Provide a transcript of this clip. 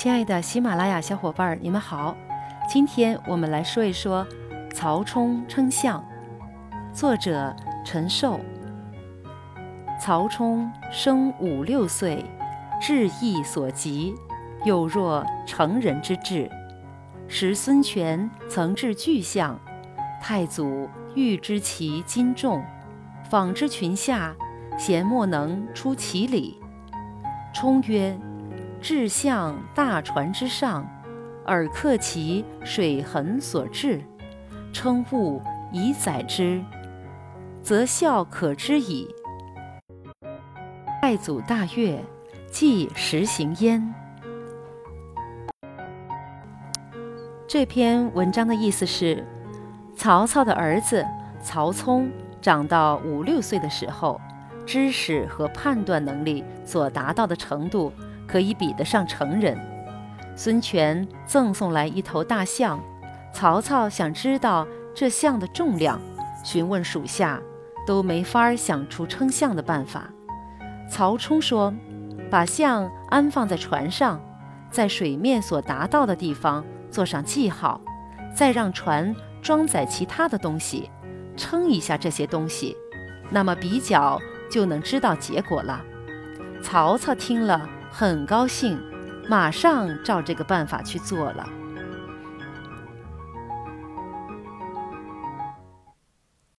亲爱的喜马拉雅小伙伴儿，你们好。今天我们来说一说曹冲称象。作者陈寿。曹冲生五六岁，志意所及，又若成人之志。时孙权曾制巨象，太祖欲知其斤重，访之群下，贤莫能出其里。冲曰：“志象大船之上，尔克其水痕所至，称物以载之，则效可知矣。”太祖大悦，即实行焉。这篇文章的意思是，曹操的儿子曹冲长到五六岁的时候，知识和判断能力所达到的程度，可以比得上成人。孙权赠送来一头大象，曹操想知道这象的重量，询问属下，都没法想出称象的办法。曹冲说：“把象安放在船上，在水面所达到的地方。”做上记号，再让船装载其他的东西，称一下这些东西，那么比较就能知道结果了。曹操听了很高兴，马上照这个办法去做了。